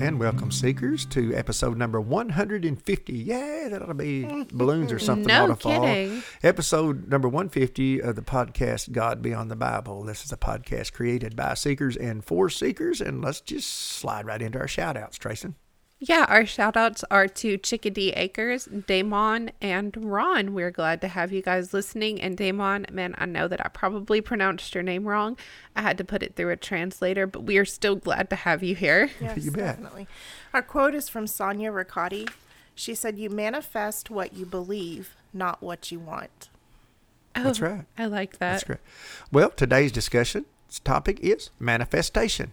And welcome, seekers, to episode number 150. Yeah, that ought to be balloons or something No ought to fall. kidding. Episode number 150 of the podcast God Beyond the Bible. This is a podcast created by seekers and for seekers. And let's just slide right into our shout outs, Trayson. Yeah, our shout outs are to Chickadee Acres, Damon, and Ron. We're glad to have you guys listening. And Damon, man, I know that I probably pronounced your name wrong. I had to put it through a translator, but we are still glad to have you here. Yes, You bet. definitely. Our quote is from Sonia Ricotti. She said, You manifest what you believe, not what you want. Oh, That's Oh, right. I like that. That's great. Well, today's discussion topic is manifestation.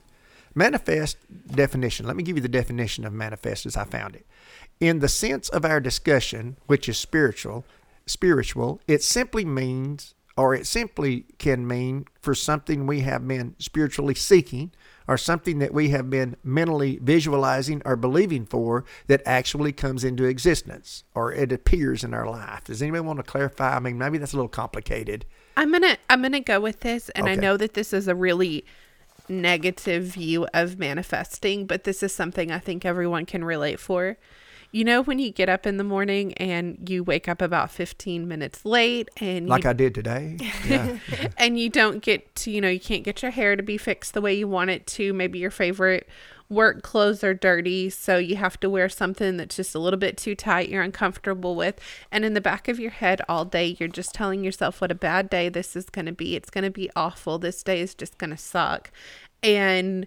Manifest definition. Let me give you the definition of manifest as I found it. In the sense of our discussion, which is spiritual, spiritual, it simply means or it simply can mean for something we have been spiritually seeking or something that we have been mentally visualizing or believing for that actually comes into existence or it appears in our life. Does anybody want to clarify? I mean, maybe that's a little complicated. I'm gonna I'm gonna go with this, and I know that this is a really negative view of manifesting, but this is something I think everyone can relate for. You know, when you get up in the morning and you wake up about 15 minutes late and like you, I did today. Yeah. and you don't get to, you know, you can't get your hair to be fixed the way you want it to. Maybe your favorite work clothes are dirty, so you have to wear something that's just a little bit too tight, you're uncomfortable with. And in the back of your head all day, you're just telling yourself what a bad day this is going to be. It's going to be awful. This day is just going to suck. And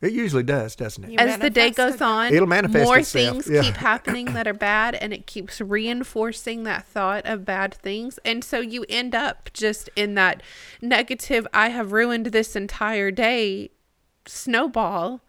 it usually does, doesn't it? You as the day goes on, It'll manifest more itself, things yeah. keep happening that are bad, and it keeps reinforcing that thought of bad things. And so you end up just in that negative, I have ruined this entire day snowball,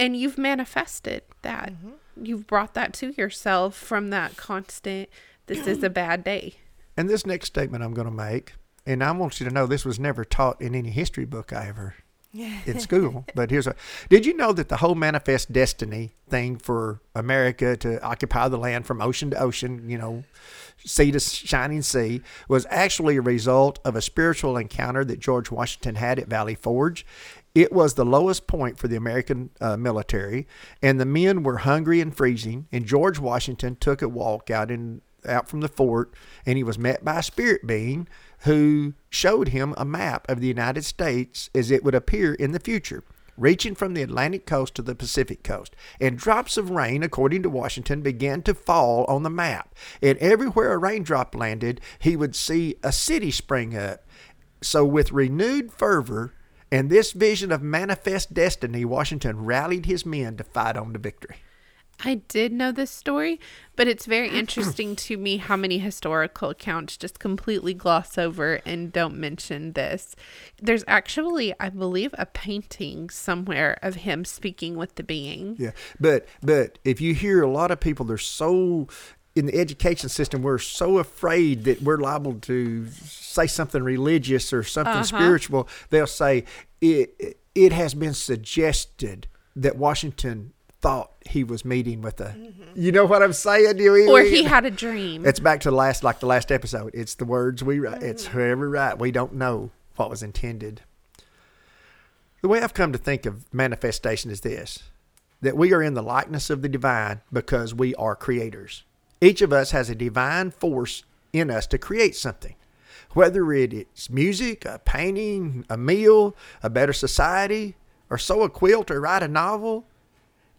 and you've manifested that. Mm-hmm. You've brought that to yourself from that constant, this is a bad day. And this next statement I'm going to make, and I want you to know this was never taught in any history book I ever in school. But here's a Did you know that the whole manifest destiny thing for America to occupy the land from ocean to ocean, you know, sea to shining sea, was actually a result of a spiritual encounter that George Washington had at Valley Forge? It was the lowest point for the American uh, military, and the men were hungry and freezing. And George Washington took a walk out in out from the fort, and he was met by a spirit being who showed him a map of the United States as it would appear in the future, reaching from the Atlantic coast to the Pacific coast. And drops of rain, according to Washington, began to fall on the map. And everywhere a raindrop landed, he would see a city spring up. So, with renewed fervor and this vision of manifest destiny, Washington rallied his men to fight on to victory. I did know this story, but it's very interesting to me how many historical accounts just completely gloss over and don't mention this. There's actually, I believe, a painting somewhere of him speaking with the being. Yeah, but but if you hear a lot of people, they're so in the education system, we're so afraid that we're liable to say something religious or something uh-huh. spiritual. They'll say it it has been suggested that Washington thought he was meeting with a. Mm-hmm. You know what I'm saying? You- Or he had a dream. It's back to the last, like the last episode. It's the words we write. It's mm-hmm. whoever write. We don't know what was intended. The way I've come to think of manifestation is this: that we are in the likeness of the divine because we are creators. Each of us has a divine force in us to create something. Whether it is music, a painting, a meal, a better society, or sew a quilt or write a novel,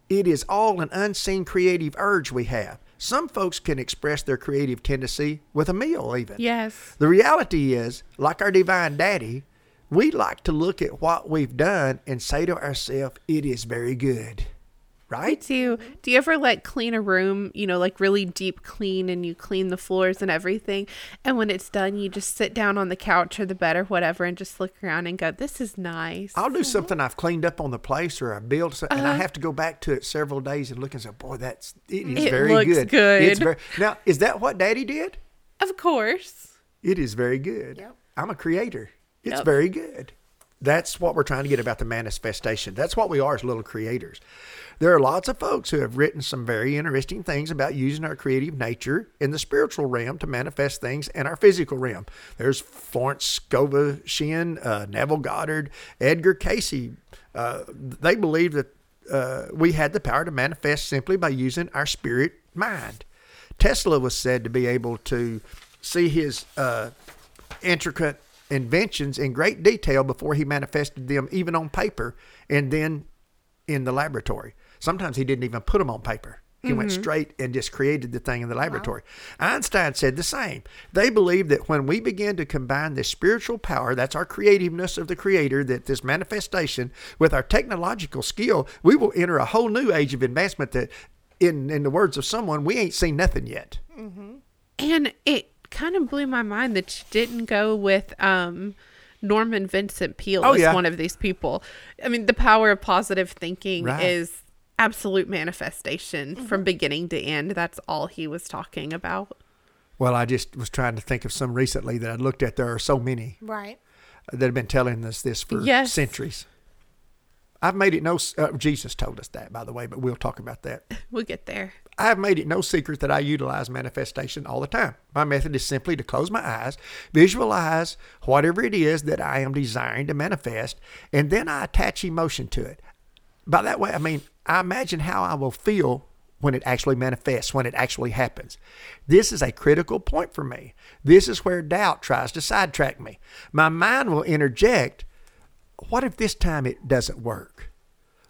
it is all an unseen creative urge we have. Some folks can express their creative tendency with a meal, even. Yes. The reality is, like our divine daddy, we like to look at what we've done and say to ourselves, it is very good. Me Right? too. Do you ever like clean a room, you know, like really deep clean and you clean the floors and everything? And when it's done, you just sit down on the couch or the bed or whatever and just look around and go, this is nice. I'll do mm-hmm. something I've cleaned up on the place or I built something, and I uh-huh. have to go back to it several days and look and say, boy, that's it is It very looks good. good. It's very now. Is that what Daddy did? Of course. It is very good. Yep. I'm a creator. It's Yep. very good. That's what we're trying to get about the manifestation. That's what we are as little creators. There are lots of folks who have written some very interesting things about using our creative nature in the spiritual realm to manifest things in our physical realm. There's Florence Scovel Shinn, uh, Neville Goddard, Edgar Cayce. Uh, they believe that uh, we had the power to manifest simply by using our spirit mind. Tesla was said to be able to see his uh, intricate inventions in great detail before he manifested them, even on paper, and then in the laboratory. Sometimes he didn't even put them on paper. He went mm-hmm. straight and just created the thing in the laboratory. Einstein said the same. They believe that when we begin to combine this spiritual power, that's our creativeness of the Creator, that this manifestation, with our technological skill, we will enter a whole new age of advancement that, in, in the words of someone, we ain't seen nothing yet. Mm-hmm. And it kind of blew my mind that you didn't go with um, Norman Vincent Peale Oh, as yeah. one of these people. I mean, the power of positive thinking Right. is absolute manifestation from beginning to end. That's all he was talking about. Well, I just was trying to think of some recently that I looked at. There are so many Right. that have been telling us this for Yes. centuries. I've made it no. Uh, Jesus told us that, by the way, but we'll talk about that. We'll get there. I've made it no secret that I utilize manifestation all the time. My method is simply to close my eyes, visualize whatever it is that I am desiring to manifest, and then I attach emotion to it. By that way, I mean, I imagine how I will feel when it actually manifests, when it actually happens. This is a critical point for me. This is where doubt tries to sidetrack me. My mind will interject, what if this time it doesn't work?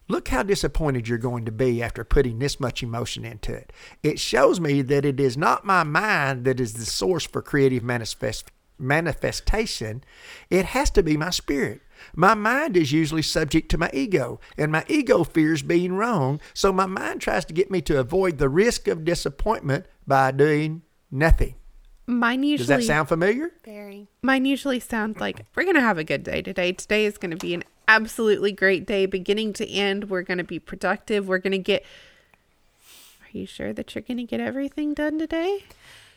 Look how disappointed you're going to be after putting this much emotion into it. It shows me that it is not my mind that is the source for creative manifest, manifestation. It has to be my spirit. My mind is usually subject to my ego, and my ego fears being wrong, so my mind tries to get me to avoid the risk of disappointment by doing nothing. Mine usually Does usually that sound familiar? Very. mine usually sounds like we're gonna have a good day today. Today is gonna be an absolutely great day, beginning to end. We're gonna be productive. We're gonna get. Are you sure that you're gonna get everything done today?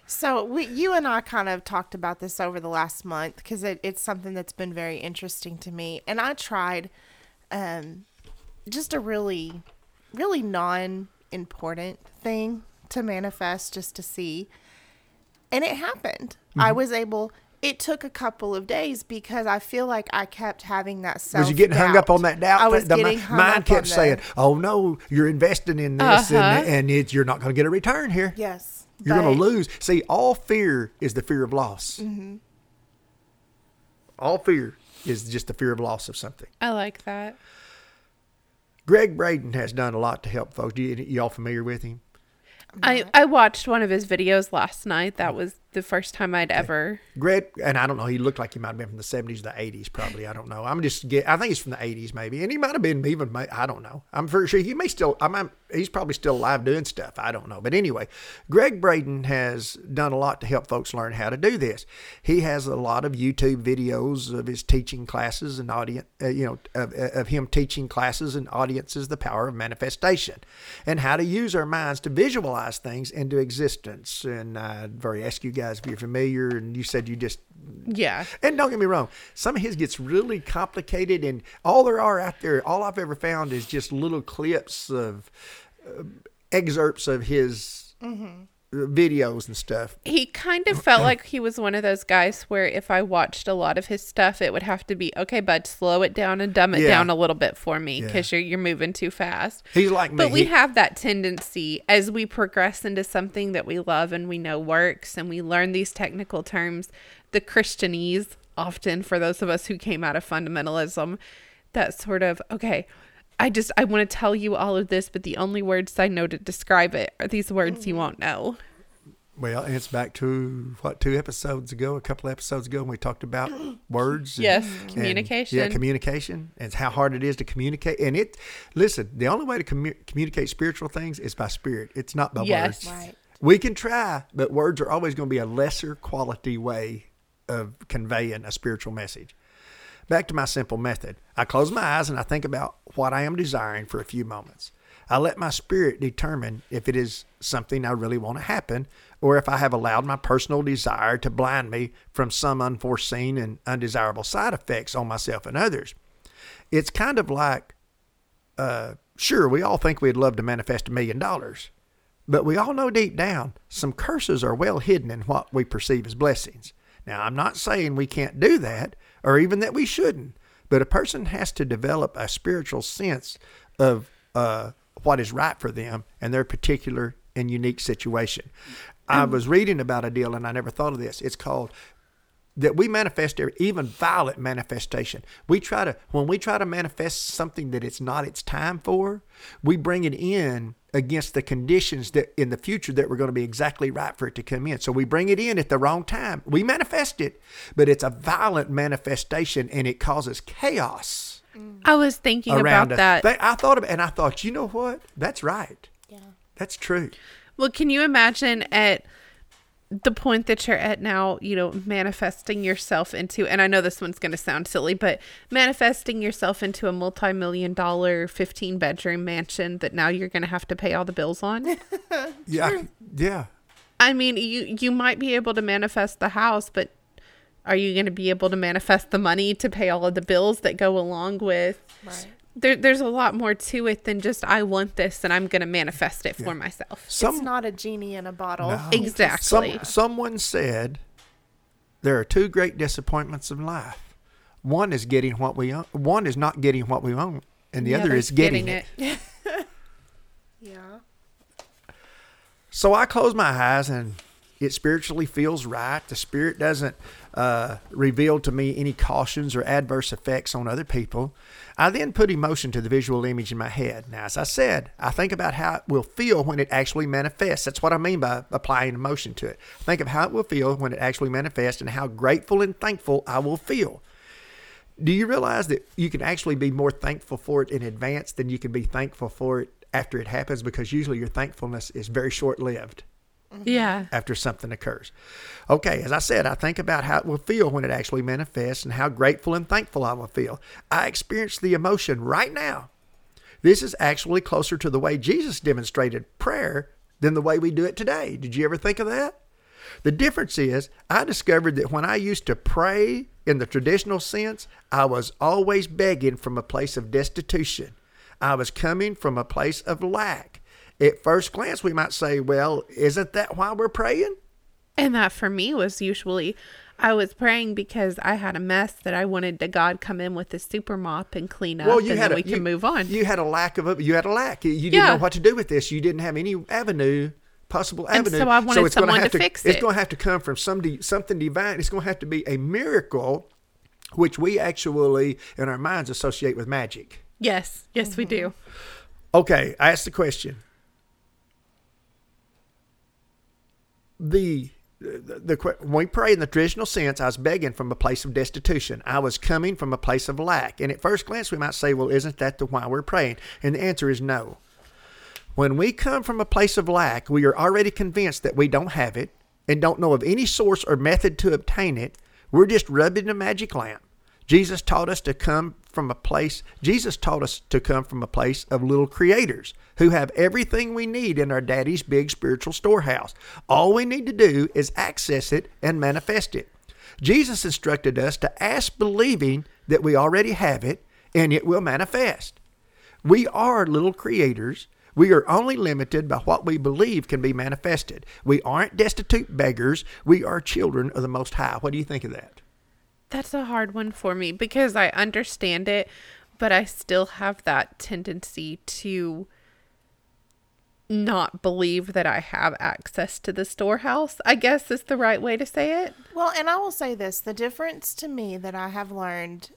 So we, you and I kind of talked about this over the last month because it, it's something that's been very interesting to me, and I tried, um, just a really, really non-important thing to manifest just to see, and it happened. I was able. It took a couple of days because I feel like I kept having that self. Was you getting hung up on that doubt? I was the getting hung mind up kept on the- saying, "Oh no, you're investing in this, Uh-huh. and, and it's, you're not going to get a return here. Yes, You're going to lose." See, all fear is the fear of loss. Mm-hmm. All fear is just the fear of loss of something. I like that. Gregg Braden has done a lot to help folks. You, you all familiar with him? I, I watched one of his videos last night. That was the first time I'd ever. Gregg, and I don't know, he looked like he might have been from the 70s or the 80s, probably. I don't know. I'm just, get, I think he's from the 80s, maybe. And he might have been even, I don't know. I'm pretty sure he may still, I'm, I'm, he's probably still alive doing stuff. I don't know. But anyway, Gregg Braden has done a lot to help folks learn how to do this. He has a lot of YouTube videos of his teaching classes and audience, uh, you know, of, of him teaching classes and audiences the power of manifestation and how to use our minds to visualize things into existence. And very ask you guys you're familiar, and you said you just Yeah. and don't get me wrong, some of his gets really complicated, and all there are out there, all I've ever found is just little clips of uh, excerpts of his videos and stuff. He kind of felt like he was one of those guys where if I watched a lot of his stuff, it would have to be okay, bud, slow it down and dumb it Yeah. down a little bit for me Yeah. because you're you're moving too fast. He's like me. But we He- have that tendency as we progress into something that we love and we know works and we learn these technical terms, the Christianese, often for those of us who came out of fundamentalism, that sort of, okay, I just, I want to tell you all of this, but the only words I know to describe it are these words you won't know. Well, it's back to what two episodes ago, a couple episodes ago, when we talked about words. and- Yes, and- communication. yeah, communication, and how hard it is to communicate. And it, listen, the only way to commu- communicate spiritual things is by spirit. It's not by Yes. words. Right. We can try, but words are always going to be a lesser quality way of conveying a spiritual message. Back to my simple method. I close my eyes and I think about what I am desiring for a few moments. I let my spirit determine if it is something I really want to happen or if I have allowed my personal desire to blind me from some unforeseen and undesirable side effects on myself and others. It's kind of like, uh, sure, we all think we'd love to manifest a million dollars, but we all know deep down some curses are well hidden in what we perceive as blessings. Now, I'm not saying we can't do that or even that we shouldn't, but a person has to develop a spiritual sense of uh, what is right for them and their particular and unique situation. I was reading about a deal and I never thought of this. It's called that we manifest every- even violent manifestation. We try to when we try to manifest something that it's not its time for, we bring it in against the conditions that in the future that were going to be exactly right for it to come in. So we bring it in at the wrong time. We manifest it, but it's a violent manifestation and it causes chaos I was thinking around about us. that. They- I thought about and I thought, you know what? That's right. Yeah. That's true. Well, can you imagine at the point that you're at now, you know, manifesting yourself into, and I know this one's going to sound silly, but manifesting yourself into a multi million dollar, 15 bedroom mansion that now you're going to have to pay all the bills on? Yeah. Yeah. I mean, you, you might be able to manifest the house, but are you going to be able to manifest the money to pay all of the bills that go along with? Right. There, there's a lot more to it than just I want this and I'm going to manifest it for myself. Some it's not a genie in a bottle. No. Exactly. Some, someone said there are two great disappointments in life. One is getting what we own. One is not getting what we want, and the, other is getting, it. Yeah. So I close my eyes, and it spiritually feels right. The spirit doesn't uh, reveal to me any cautions or adverse effects on other people. I then put emotion to the visual image in my head. Now, as I said, I think about how it will feel when it actually manifests. That's what I mean by applying emotion to it. Think of how it will feel when it actually manifests and how grateful and thankful I will feel. Do you realize that you can actually be more thankful for it in advance than you can be thankful for it after it happens? Because usually your thankfulness is very short lived Yeah. after something occurs. Okay, as I said, I think about how it will feel when it actually manifests and how grateful and thankful I will feel. I experience the emotion right now. This is actually closer to the way Jesus demonstrated prayer than the way we do it today. Did you ever think of that? The difference is, I discovered that when I used to pray in the traditional sense, I was always begging from a place of destitution. I was coming from a place of lack. At first glance, we might say, well, isn't that why we're praying? And that for me was usually I was praying because I had a mess that I wanted to God come in with a super mop and clean up and then we can you- move on. You had a lack of a, you had a lack. You didn't Yeah. know what to do with this. You didn't have any avenue, possible And avenue. so I wanted it's gonna someone have to fix It's going to have to come from somebody, something divine. It's going to have to be a miracle, which we actually in our minds associate with magic. yes, yes, we do. Okay, I asked the question. The the, when we pray in the traditional sense, I was begging from a place of destitution. I was coming from a place of lack. And at first glance, we might say, "Well, isn't that the why we're praying?" And the answer is no. When we come from a place of lack, we are already convinced that we don't have it and don't know of any source or method to obtain it. We're just rubbing a magic lamp. Jesus taught us to come from a place, Jesus taught us to come from a place of little creators who have everything we need in our daddy's big spiritual storehouse. All we need to do is access it and manifest it. Jesus instructed us to ask believing that we already have it and it will manifest. We are little creators We are only limited by what we believe can be manifested. We aren't destitute beggars. We are children of the Most High. What do you think of that? That's a hard one for me because I understand it, but I still have that tendency to not believe that I have access to the storehouse. I guess is the right way to say it. Well, and I will say this the difference to me that I have learned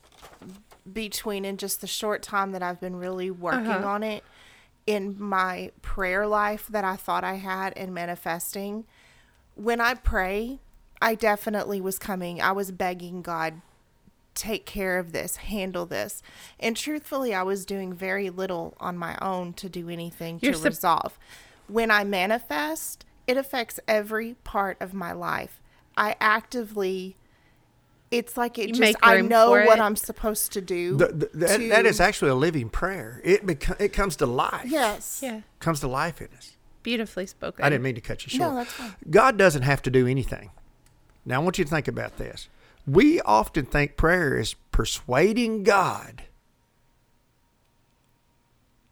between in just the short time that I've been really working Uh-huh. on it in my prayer life that I thought I had in manifesting. When I pray, I definitely was coming, I was begging God, take care of this, handle this. And truthfully, I was doing very little on my own to do anything You're to sup- resolve. When I manifest, it affects every part of my life. I actively it's like it You just I know what it. I'm supposed to do. The, the, that, to- that is actually a living prayer. It beco- it comes to life. Yes. Yeah. Comes to life in us. Beautifully spoken. I didn't mean to cut you short. No, that's fine. God doesn't have to do anything. Now, I want you to think about this. We often think prayer is persuading God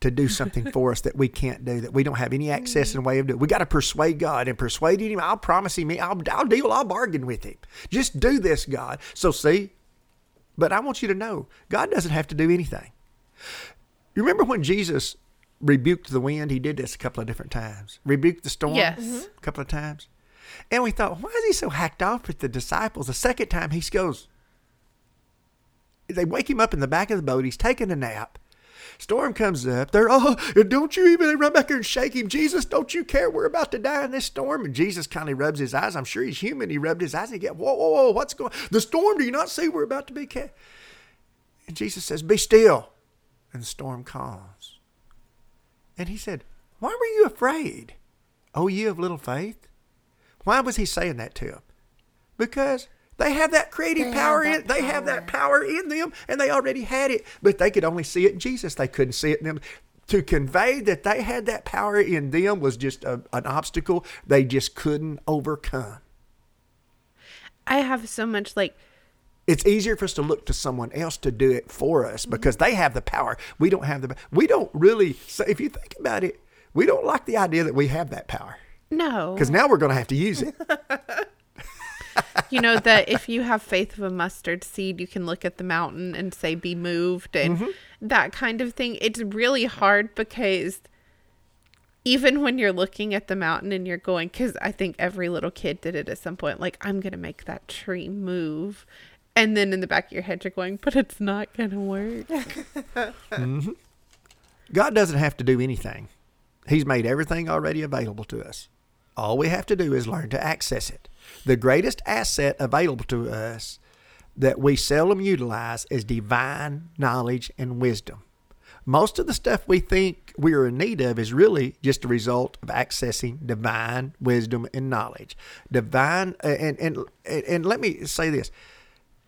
to do something for us that we can't do, that we don't have any access and way of doing. We got to persuade God and persuading Him. I'll promise Him. I'll, I'll deal. I'll bargain with Him. Just do this, God. So see, but I want you to know, God doesn't have to do anything. You remember when Jesus rebuked the wind? He did this a couple of different times. Rebuked the storm Yes. A couple of times. And we thought, why is he so hacked off with the disciples? The second time he goes, they wake him up in the back of the boat. He's taking a nap. Storm comes up. They're, oh, don't you even run back there and shake him. Jesus, don't you care? We're about to die in this storm. And Jesus kind of rubs his eyes. I'm sure he's human. He rubbed his eyes and he get, whoa, whoa, whoa, what's going The storm, do you not see we're about to be ca-? And Jesus says, be still. And the storm calms. And he said, why were you afraid? Oh, ye of little faith? Why was he saying that to them? Because they have that creative They have power that in they have that power in them and they already had it, but they could only see it in Jesus. They couldn't see it in them. To convey that they had that power in them was just a, an obstacle they just couldn't overcome. I have so much like It's easier for us to look to someone else to do it for us mm-hmm. because they have the power. We don't have the we don't really so if you think about it, we don't like the idea that we have that power. No. Because now we're going to have to use it. you know that if you have faith of a mustard seed you can look at the mountain and say be moved and Mm-hmm. that kind of thing it's really hard because even when you're looking at the mountain and you're going because i think every little kid did it at some point like i'm gonna make that tree move and then in the back of your head you're going but it's not gonna work God doesn't have to do anything. He's made everything already available to us. All we have to do is learn to access it. The greatest asset available to us that we seldom utilize is divine knowledge and wisdom. Most of the stuff we think we are in need of is really just a result of accessing divine wisdom and knowledge. Divine, uh, and, and, and let me say this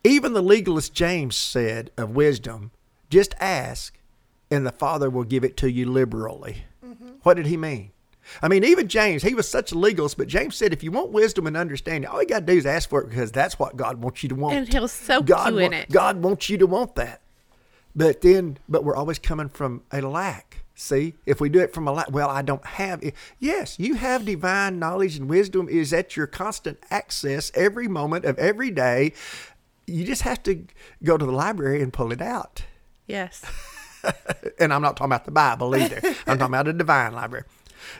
even the legalist James said of wisdom, just ask and the Father will give it to you liberally. Mm-hmm. What did he mean? I mean, even James, he was such a legalist, but James said, if you want wisdom and understanding, all you got to do is ask for it because that's what God wants you to want. And he'll soak God you in wa- it. God wants you to want that. But then, but we're always coming from a lack. See, if we do it from a lack, well, I don't have it. Yes, you have divine knowledge and wisdom is at your constant access every moment of every day. You just have to go to the library and pull it out. yes And I'm not talking about the Bible either. I'm talking about a divine library.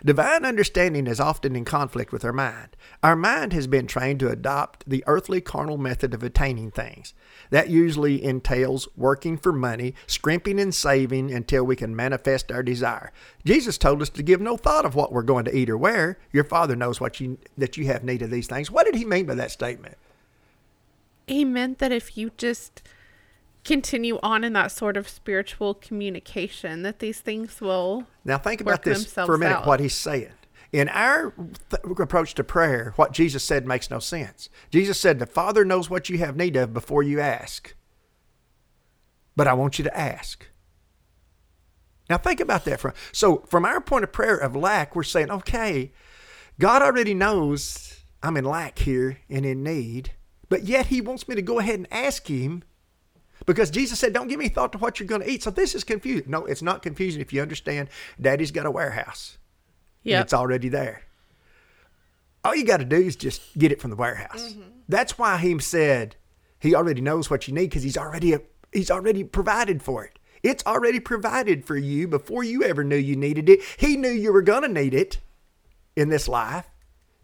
Divine understanding is often in conflict with our mind. Our mind has been trained to adopt the earthly carnal method of attaining things. That usually entails working for money, scrimping and saving until we can manifest our desire. Jesus told us to give no thought of what we're going to eat or wear. Your Father knows what you that you have need of these things. What did he mean by that statement? he meant that if you just continue on in that sort of spiritual communication that these things will Now think about this for a minute. out. What he's saying in our th- approach to prayer, what Jesus said makes no sense. Jesus said, "The Father knows what you have need of before you ask." But I want you to ask. Now think about that. From so from our point of prayer of lack, we're saying, okay, God already knows I'm in lack here and in need, but yet He wants me to go ahead and ask Him Because Jesus said, Don't give me thought to what you're going to eat. So this is confusing. No, it's not confusing if you understand daddy's got a warehouse. and Yep. It's already there. All you got to do is just get it from the warehouse. Mm-hmm. That's why he said he already knows what you need because he's already he's already provided for it. It's already provided for you before you ever knew you needed it. He knew you were going to need it in this life,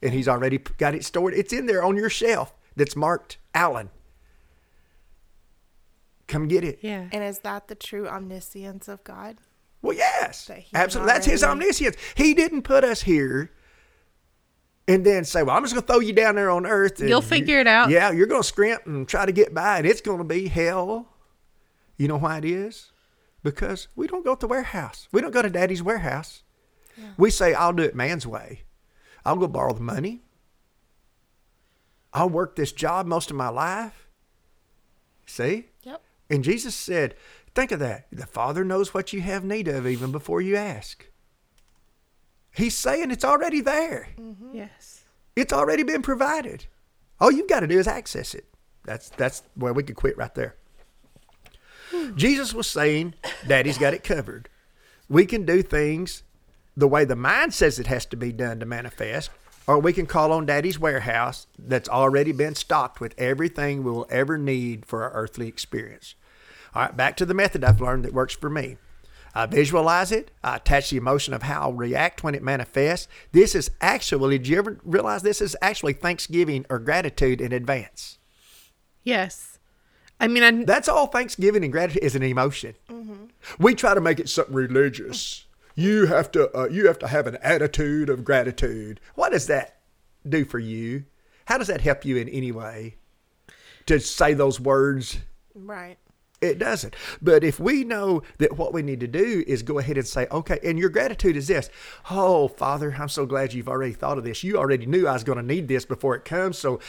and he's already got it stored. It's in there on your shelf that's marked Alan. Come get it. Yeah. And is that the true omniscience of God? Well, yes, That absolutely. That's his omniscience. He didn't put us here and then say, "Well, I'm just going to throw you down there on earth." and You'll you- figure it out. Yeah, you're going to scrimp and try to get by, and it's going to be hell. You know why it is? Because we don't go to the warehouse. We don't go to Daddy's warehouse. We say, "I'll do it man's way. I'll go borrow the money. I'll work this job most of my life." See? Yep. And Jesus said, Think of that. The Father knows what you have need of even before you ask. He's saying it's already there, mm-hmm. Yes. it's already been provided. All you've got to do is access it. That's, that's where we could quit right there. Hmm. Jesus was saying, Daddy's got it covered. We can do things the way the mind says it has to be done to manifest, or we can call on Daddy's warehouse that's already been stocked with everything we will ever need for our earthly experience. All right, back to the method I've learned that works for me. I visualize it. I attach the emotion of how I'll react when it manifests. This is actually, did you ever realize this is actually thanksgiving or gratitude in advance? Yes. I mean, I, That's all Thanksgiving and gratitude is an emotion. Mm-hmm. We try to make it something religious. You have to uh, you have to have an attitude of gratitude. What does that do for you? How does that help you in any way to say those words? Right. It doesn't. But if we know that what we need to do is go ahead and say, okay, and your gratitude is this Oh, Father, I'm so glad you've already thought of this. You already knew I was going to need this before it comes. So,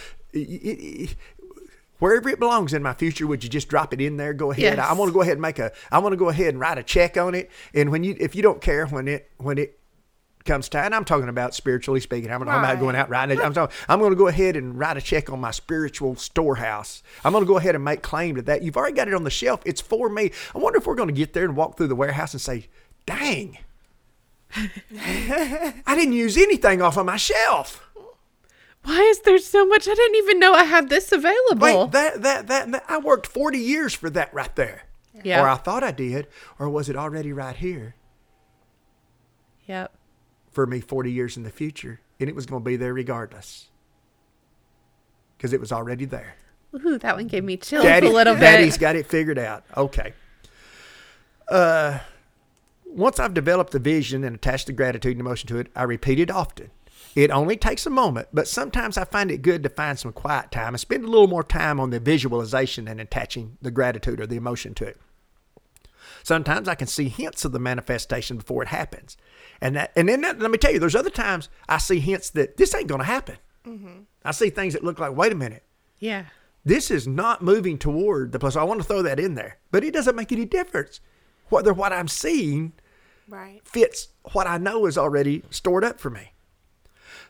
wherever it belongs in my future, would you just drop it in there? Go ahead. Yes. I want to go ahead and make a, I want to go ahead and write a check on it. And when you, if you don't care when it, when it, comes time. I'm talking about spiritually speaking. I'm, I'm not going out writing it. I'm talking, I'm going to go ahead and write a check on my spiritual storehouse. I'm going to go ahead and make claim to that. You've already got it on the shelf. It's for me. I wonder if we're going to get there and walk through the warehouse and say, "Dang, I didn't use anything off of my shelf." Why is there so much? I didn't even know I had this available. Wait, that, that that that I worked 40 years for that right there. Yeah. Or I thought I did, or was it already right here yep. for me 40 years in the future, and it was going to be there regardless because it was already there. Ooh, that one gave me chills Daddy, a little bit. Daddy's got it figured out. Okay. Uh, once I've developed the vision and attached the gratitude and emotion to it, I repeat it often. It only takes a moment, but sometimes I find it good to find some quiet time and spend a little more time on the visualization and attaching the gratitude or the emotion to it. Sometimes I can see hints of the manifestation before it happens. And that and then that, let me tell you, there's other times I see hints that this ain't gonna happen. Mm-hmm. I see things that look like, wait a minute, yeah. this is not moving toward the place. I want to throw that in there, but it doesn't make any difference whether what I'm seeing Right. fits what I know is already stored up for me.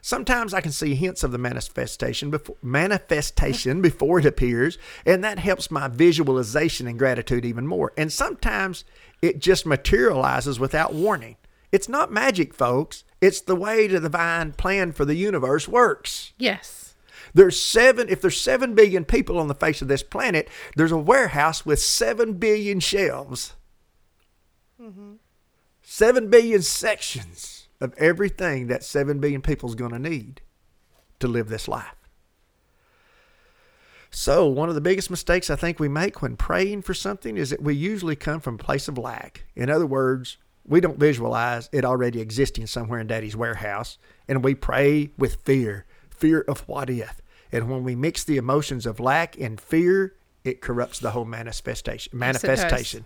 Sometimes I can see hints of the manifestation before manifestation before it appears, and that helps my visualization and gratitude even more. And sometimes it just materializes without warning. It's not magic, folks. It's the way the divine plan for the universe works. Yes. There's seven, if there's seven billion people on the face of this planet, there's a warehouse with seven billion shelves. Mm-hmm. Seven billion sections of everything that seven billion people is going to need to live this life. So, one of the biggest mistakes I think we make when praying for something is that we usually come from a place of lack. In other words, we don't visualize it already existing somewhere in daddy's warehouse, and we pray with fear fear of what if. And when we mix the emotions of lack and fear, it corrupts the whole manifestation. Manifestation.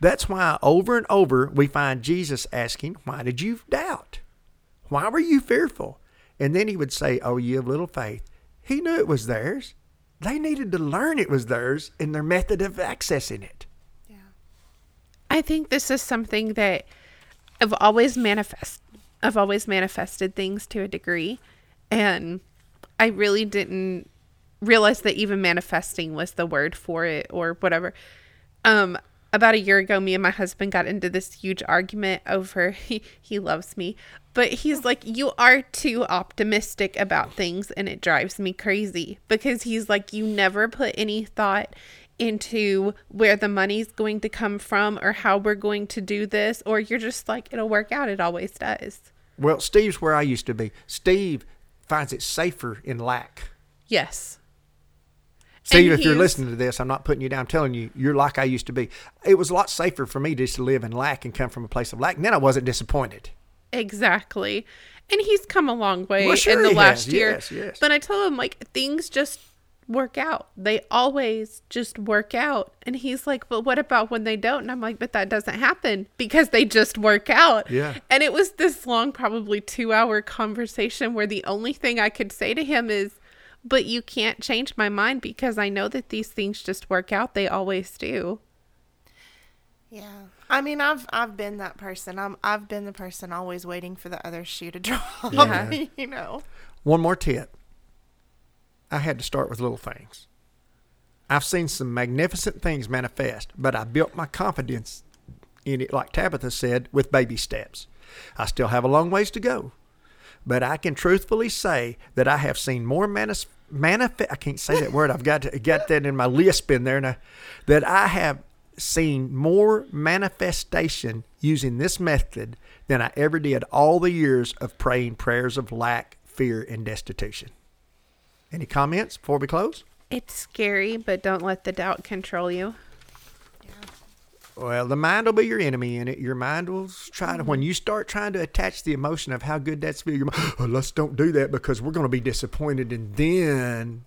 That's why over and over we find Jesus asking, Why did you doubt? Why were you fearful? And then he would say, Oh, you have little faith. He knew it was theirs. They needed to learn it was theirs in their method of accessing it. Yeah. I think this is something that I've always manifest I've always manifested things to a degree and I really didn't realize that even manifesting was the word for it or whatever. Um, about a year ago, me and my husband got into this huge argument over he, he loves me, but he's like, You are too optimistic about things, and it drives me crazy because he's like, You never put any thought into where the money's going to come from or how we're going to do this, or you're just like, It'll work out. It always does. Well, Steve's where I used to be. Steve finds it safer in lack. Yes. Steve, if you're listening to this, I'm not putting you down. I'm telling you, you're like I used to be. It was a lot safer for me just to live in lack and come from a place of lack. And then I wasn't disappointed. Exactly. And he's come a long way Well, sure in the last has. year. Yes, yes. But I tell him like things just work out. They always just work out. And he's like, "But what about when they don't?" And I'm like, "But that doesn't happen because they just work out." Yeah. And it was this long probably 2-hour conversation where the only thing I could say to him is, "But you can't change my mind because I know that these things just work out. They always do." Yeah. I mean, I've I've been that person. I'm I've been the person always waiting for the other shoe to drop. Yeah. you know. One more tip. I had to start with little things. I've seen some magnificent things manifest, but I built my confidence in it, like Tabitha said, with baby steps. I still have a long ways to go, but I can truthfully say that I have seen more manis- manifest. I can't say that word. I've got to get that in my lisp in there now. That I have seen more manifestation using this method than I ever did all the years of praying prayers of lack, fear, and destitution. Any comments before we close? It's scary, but don't let the doubt control you. Well, the mind will be your enemy in it. Your mind will try to, when you start trying to attach the emotion of how good that's feel, your mind, oh, let's don't do that because we're going to be disappointed. And then,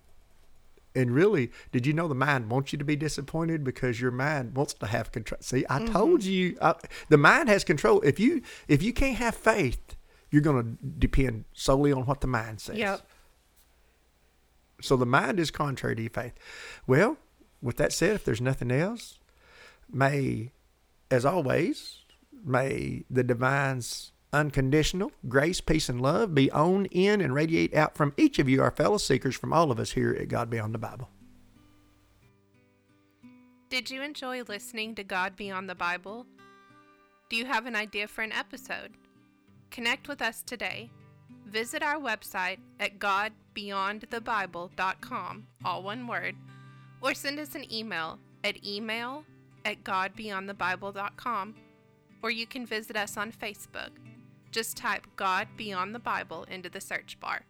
and really, did you know the mind wants you to be disappointed because your mind wants to have control? See, I told you, uh, the mind has control. If you if you can't have faith, you're going to depend solely on what the mind says. Yep. So the mind is contrary to your faith. Well, with that said, if there's nothing else, may, as always, may the divine's unconditional grace, peace, and love be on in and radiate out from each of you, our fellow seekers, from all of us here at God Beyond the Bible. Did you enjoy listening to God Beyond the Bible? Do you have an idea for an episode? Connect with us today. Visit our website at godbeyondthebible.com, all one word, or send us an email at email at godbeyondthebible.com, or you can visit us on Facebook. Just type God Beyond the Bible into the search bar.